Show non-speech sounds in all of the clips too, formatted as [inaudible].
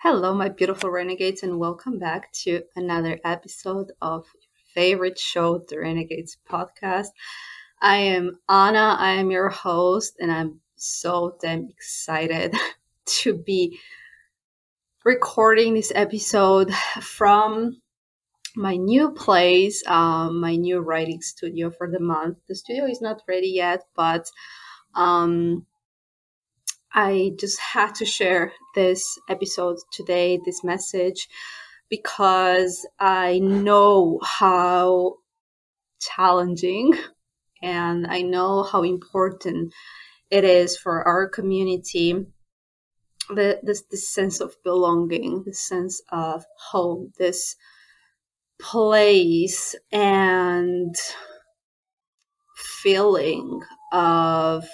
Hello, my beautiful renegades, and welcome back to another episode of your favorite show, the Renegades Podcast. I am Ana, I am your host, and I'm so damn excited [laughs] to be recording this episode from my new place, um, my new writing studio for the month. The studio is not ready yet, but um, I just had to share this episode today, this message, because I know how challenging and I know how important it is for our community. The, this, this sense of belonging, this sense of home, this place and feeling of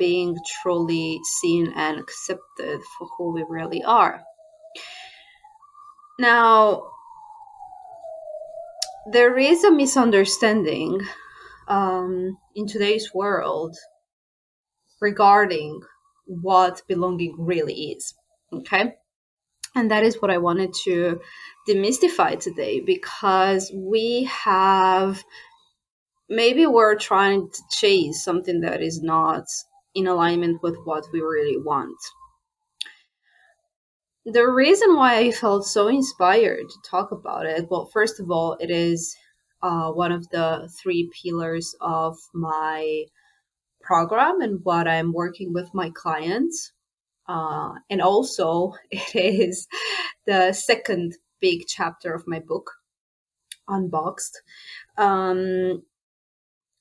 being truly seen and accepted for who we really are. Now, there is a misunderstanding um, in today's world regarding what belonging really is. Okay. And that is what I wanted to demystify today because we have maybe we're trying to chase something that is not in alignment with what we really want. The reason why I felt so inspired to talk about it, well, first of all, it is uh, one of the three pillars of my program and what I'm working with my clients. Uh, and also, [laughs] it is the second big chapter of my book, Unboxed. Um,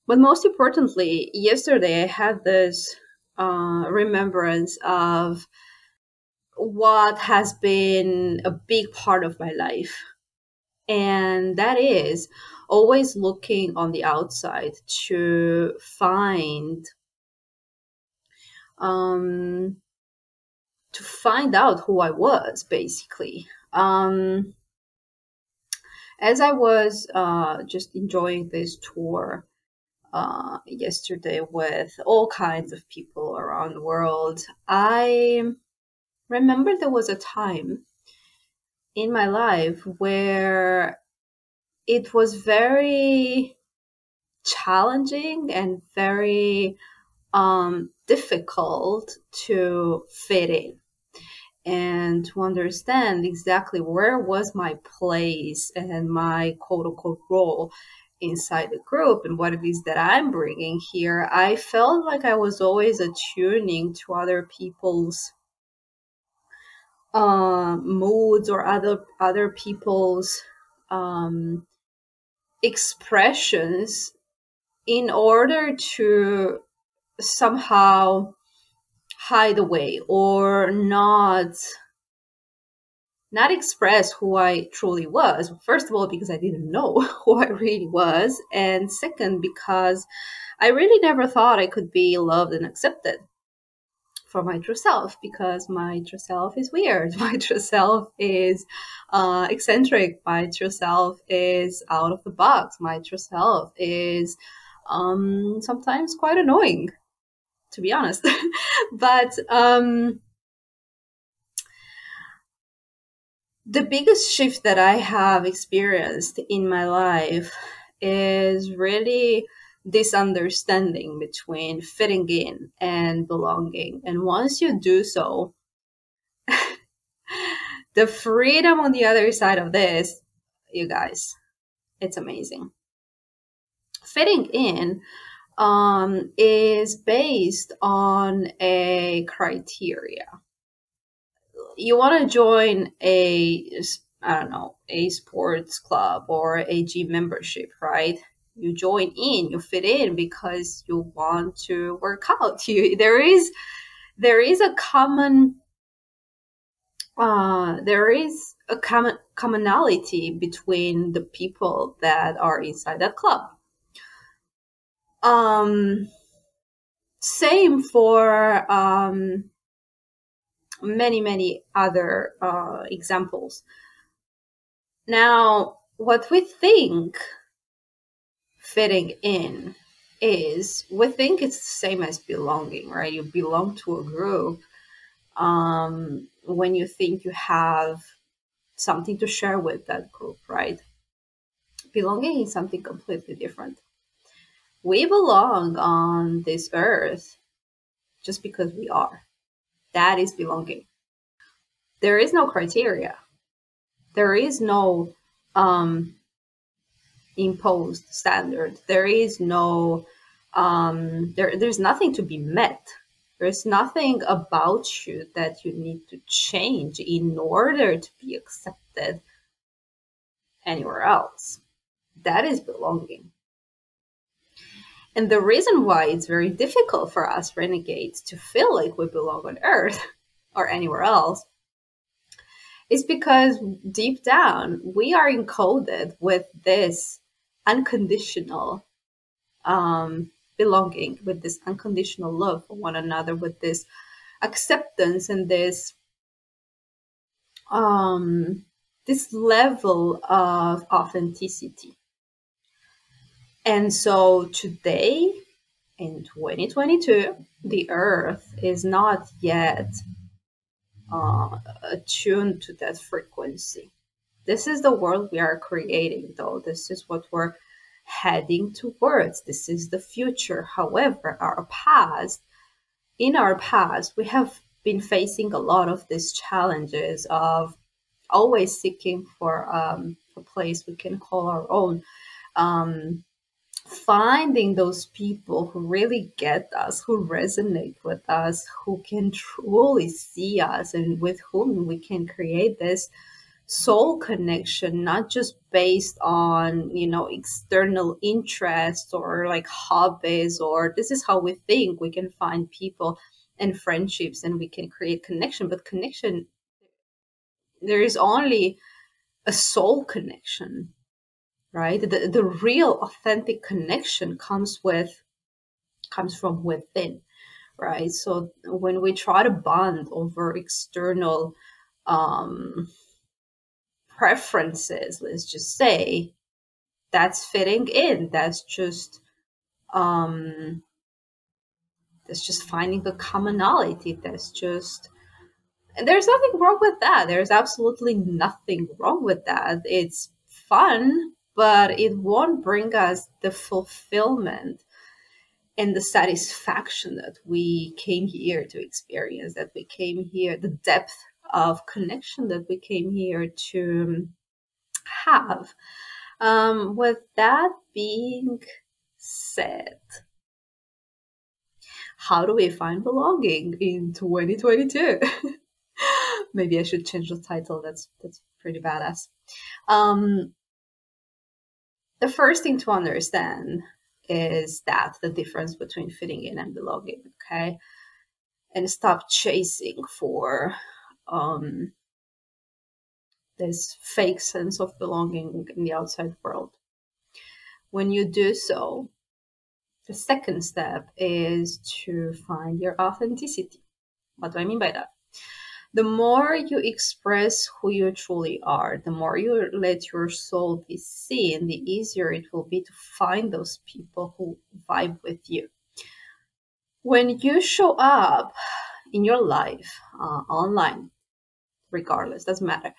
but most importantly, yesterday I had this uh, remembrance of what has been a big part of my life. And that is always looking on the outside to find um, to find out who I was, basically. Um, as I was uh, just enjoying this tour uh, yesterday with all kinds of people around the world, I remember there was a time in my life where it was very challenging and very um, difficult to fit in and to understand exactly where was my place and my quote unquote role inside the group and what it is that I'm bringing here, I felt like I was always attuning to other people's uh, moods or other other people's um, expressions in order to somehow hide away or not not express who I truly was. First of all, because I didn't know [laughs] who I really was, and second, because I really never thought I could be loved and accepted for my true self because my true self is weird. [laughs] My true self is uh, eccentric. My true self is out of the box. My true self is um, sometimes quite annoying, to be honest. [laughs] but um, the biggest shift that I have experienced in my life is really this understanding between fitting in and belonging. And once you do so, [laughs] the freedom on the other side of this, you guys, it's amazing. Fitting in um, is based on a criteria you want to join a I don't know a sports club or a gym membership, right? You join in, you fit in because you want to work out. [laughs] You there is there is a common uh, there is a common commonality between the people that are inside that club. Um, same for um, many, many other uh, examples. Now, what we think fitting in is we think it's the same as belonging, right? You belong to a group. Um, when you think you have something to share with that group, right? Belonging is something completely different. We belong on this earth just because we are. That is belonging. There is no criteria. There is no um, imposed standard. There is no um, there. There's nothing to be met. There's nothing about you that you need to change in order to be accepted anywhere else. That is belonging. And the reason why it's very difficult for us renegades to feel like we belong on Earth [laughs] or anywhere else is because deep down we are encoded with this unconditional um, belonging, with this unconditional love for one another, with this acceptance and this um, this level of authenticity. And so today, in 2022, the earth is not yet uh, attuned to that frequency. This is the world we are creating, though. This is what we're heading towards. This is the future. However, our past, in our past, we have been facing a lot of these challenges of always seeking for um, a place we can call our own. Um, finding those people who really get us, who resonate with us, who can truly see us, and with whom we can create this soul connection, not just based on, you know, external interests or like hobbies, or this is how we think we can find people and friendships and we can create connection. But connection, there is only a soul connection right? The, the real authentic connection comes with comes from within right? So when we try to bond over external um preferences let's just say that's fitting in. That's just um that's just finding a commonality. That's just and there's nothing wrong with that. There's absolutely nothing wrong with that. It's fun but it won't bring us the fulfillment and the satisfaction that we came here to experience, that we came here, the depth of connection that we came here to have. Um, with that being said, how do we find belonging in 2022? [laughs] Maybe I should change the title. That's that's pretty badass. Um, the first thing to understand is that the difference between fitting in and belonging, okay? And stop chasing for um, this fake sense of belonging in the outside world. When you do so, the second step is to find your authenticity. What do I mean by that? The more you express who you truly are, the more you let your soul be seen, the easier it will be to find those people who vibe with you. When you show up in your life, uh, online, regardless, doesn't matter,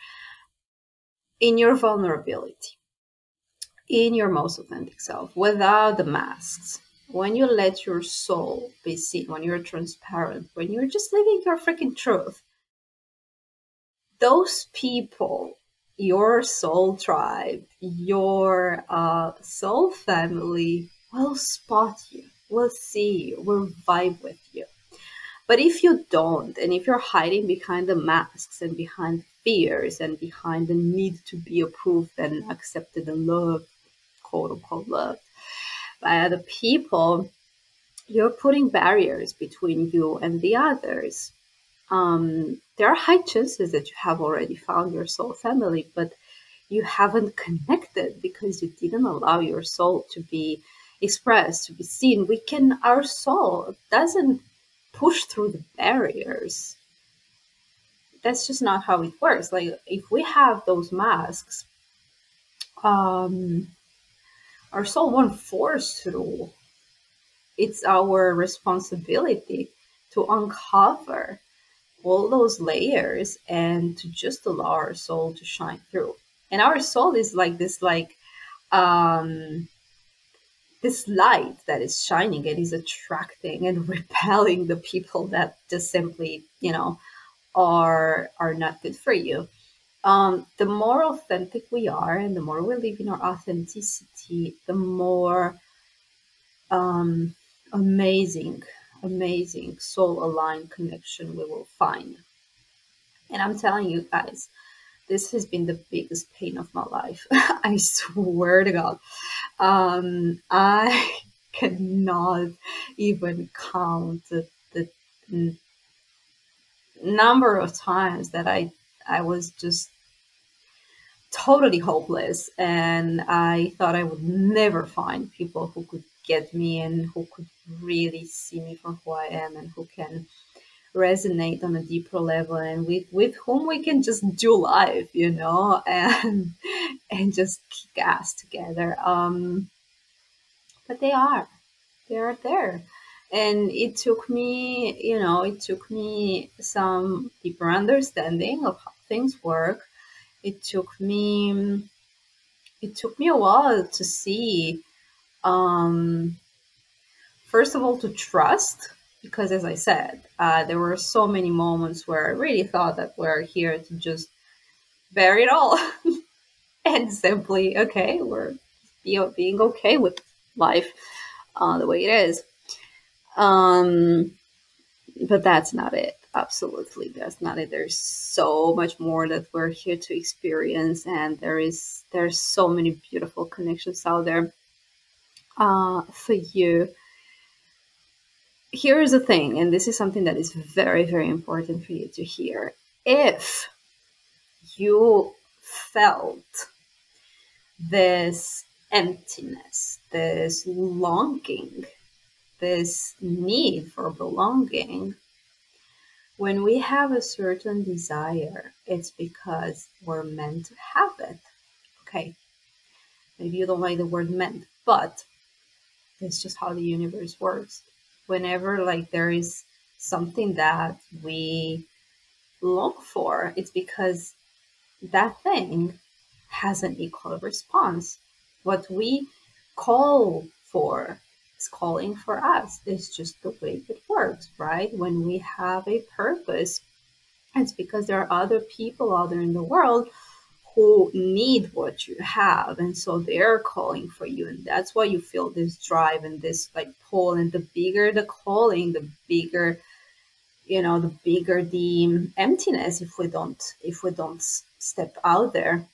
in your vulnerability, in your most authentic self, without the masks, when you let your soul be seen, when you're transparent, when you're just living your freaking truth, those people, your soul tribe, your uh, soul family will spot you, will see you, will vibe with you. But if you don't, and if you're hiding behind the masks and behind fears and behind the need to be approved and accepted and loved, quote unquote loved, by other people, you're putting barriers between you and the others um, there are high chances that you have already found your soul family, but you haven't connected because you didn't allow your soul to be expressed, to be seen. We can, our soul doesn't push through the barriers. That's just not how it works. Like, if we have those masks, um, our soul won't force through. It's our responsibility to uncover all those layers and to just allow our soul to shine through. And our soul is like this, like, um, this light that is shining and is attracting and [laughs] repelling the people that just simply, you know, are are not good for you. Um, the more authentic we are and the more we live in our authenticity, the more um, amazing, amazing soul aligned connection we will find. And I'm telling you guys, this has been the biggest pain of my life. [laughs] I swear to God. Um, I [laughs] cannot even count the, the number of times that I I was just totally hopeless and I thought I would never find people who could get me and who could really see me for who I am and who can resonate on a deeper level and with with whom we can just do life you know [laughs] and and just kick ass together. Um but they are they are there. And it took me you know it took me some deeper understanding of how things work it took me it took me a while to see um first of all to trust because as i said uh, there were so many moments where i really thought that we're here to just bury it all [laughs] and simply okay we're being okay with life uh, the way it is. Um but that's not it absolutely that's not it there's so much more that we're here to experience and there is there's so many beautiful connections out there uh, for you here is the thing, and this is something that is very, very important for you to hear. If you felt this emptiness, this longing, this need for belonging, when we have a certain desire, it's because we're meant to have it. Okay. Maybe you don't like the word meant, but it's just how the universe works whenever like there is something that we look for, it's because that thing has an equal response. What we call for is calling for us. It's just the way it works, right? When we have a purpose, it's because there are other people out there in the world who need what you have and so they're calling for you and that's why you feel this drive and this like pull and the bigger the calling the bigger you know the bigger the emptiness if we don't if we don't step out there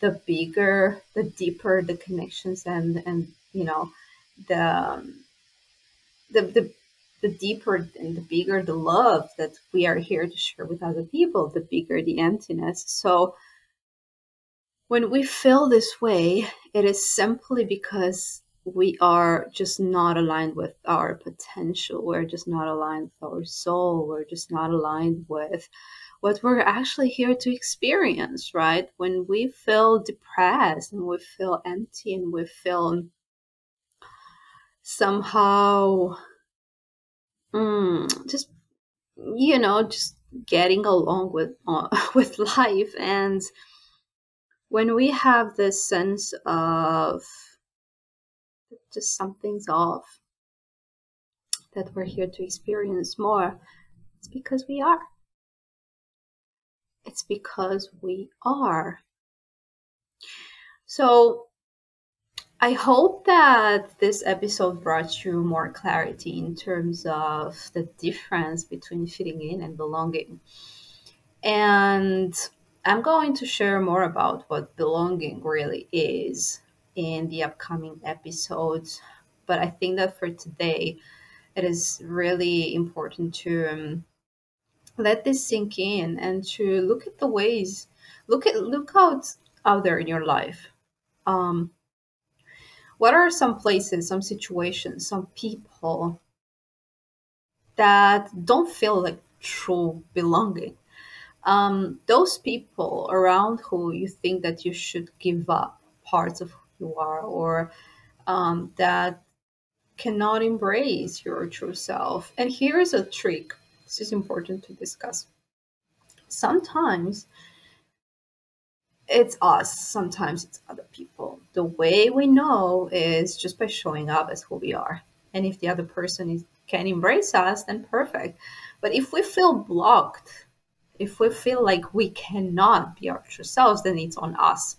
the bigger the deeper the connections and and you know the um, the the, the deeper and the bigger the love that we are here to share with other people the bigger the emptiness so when we feel this way, it is simply because we are just not aligned with our potential. We're just not aligned with our soul. We're just not aligned with what we're actually here to experience, right? When we feel depressed and we feel empty and we feel somehow mm, just, you know, just getting along with, uh, [laughs] with life and when we have this sense of just something's off, that we're here to experience more, it's because we are. It's because we are. So, I hope that this episode brought you more clarity in terms of the difference between fitting in and belonging. And I'm going to share more about what belonging really is in the upcoming episodes. But I think that for today, it is really important to um, let this sink in and to look at the ways, look at look out out there in your life. Um, what are some places, some situations, some people that don't feel like true belonging? um, those people around who you think that you should give up parts of who you are or um, that cannot embrace your true self. And here's a trick. this is important to discuss. Sometimes it's us, sometimes it's other people. The way we know is just by showing up as who we are. And if the other person is, can embrace us, then perfect. But if we feel blocked, if we feel like we cannot be our true selves, then it's on us.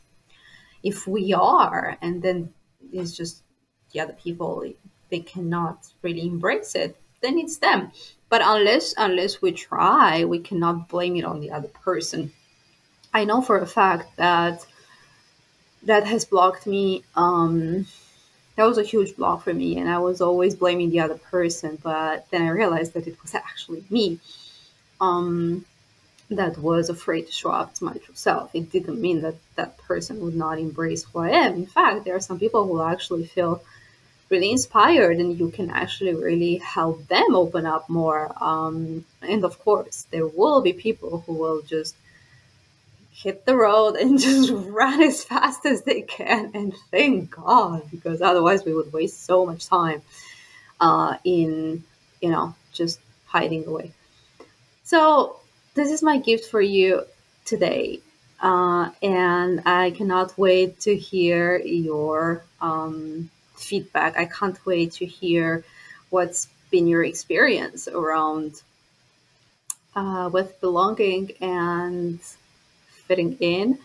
If we are, and then it's just the other people, they cannot really embrace it, then it's them. But unless unless we try, we cannot blame it on the other person. I know for a fact that that has blocked me. Um, that was a huge block for me, and I was always blaming the other person. But then I realized that it was actually me um, that was afraid to show up to my true self. It didn't mean that that person would not embrace who I am. In fact, there are some people who actually feel really inspired and you can actually really help them open up more um, and of course there will be people who will just hit the road and [laughs] just run as fast as they can and thank god because otherwise we would waste so much time uh, in you know just hiding away so this is my gift for you today uh, and i cannot wait to hear your um, feedback. I can't wait to hear what's been your experience around uh, with belonging and fitting in.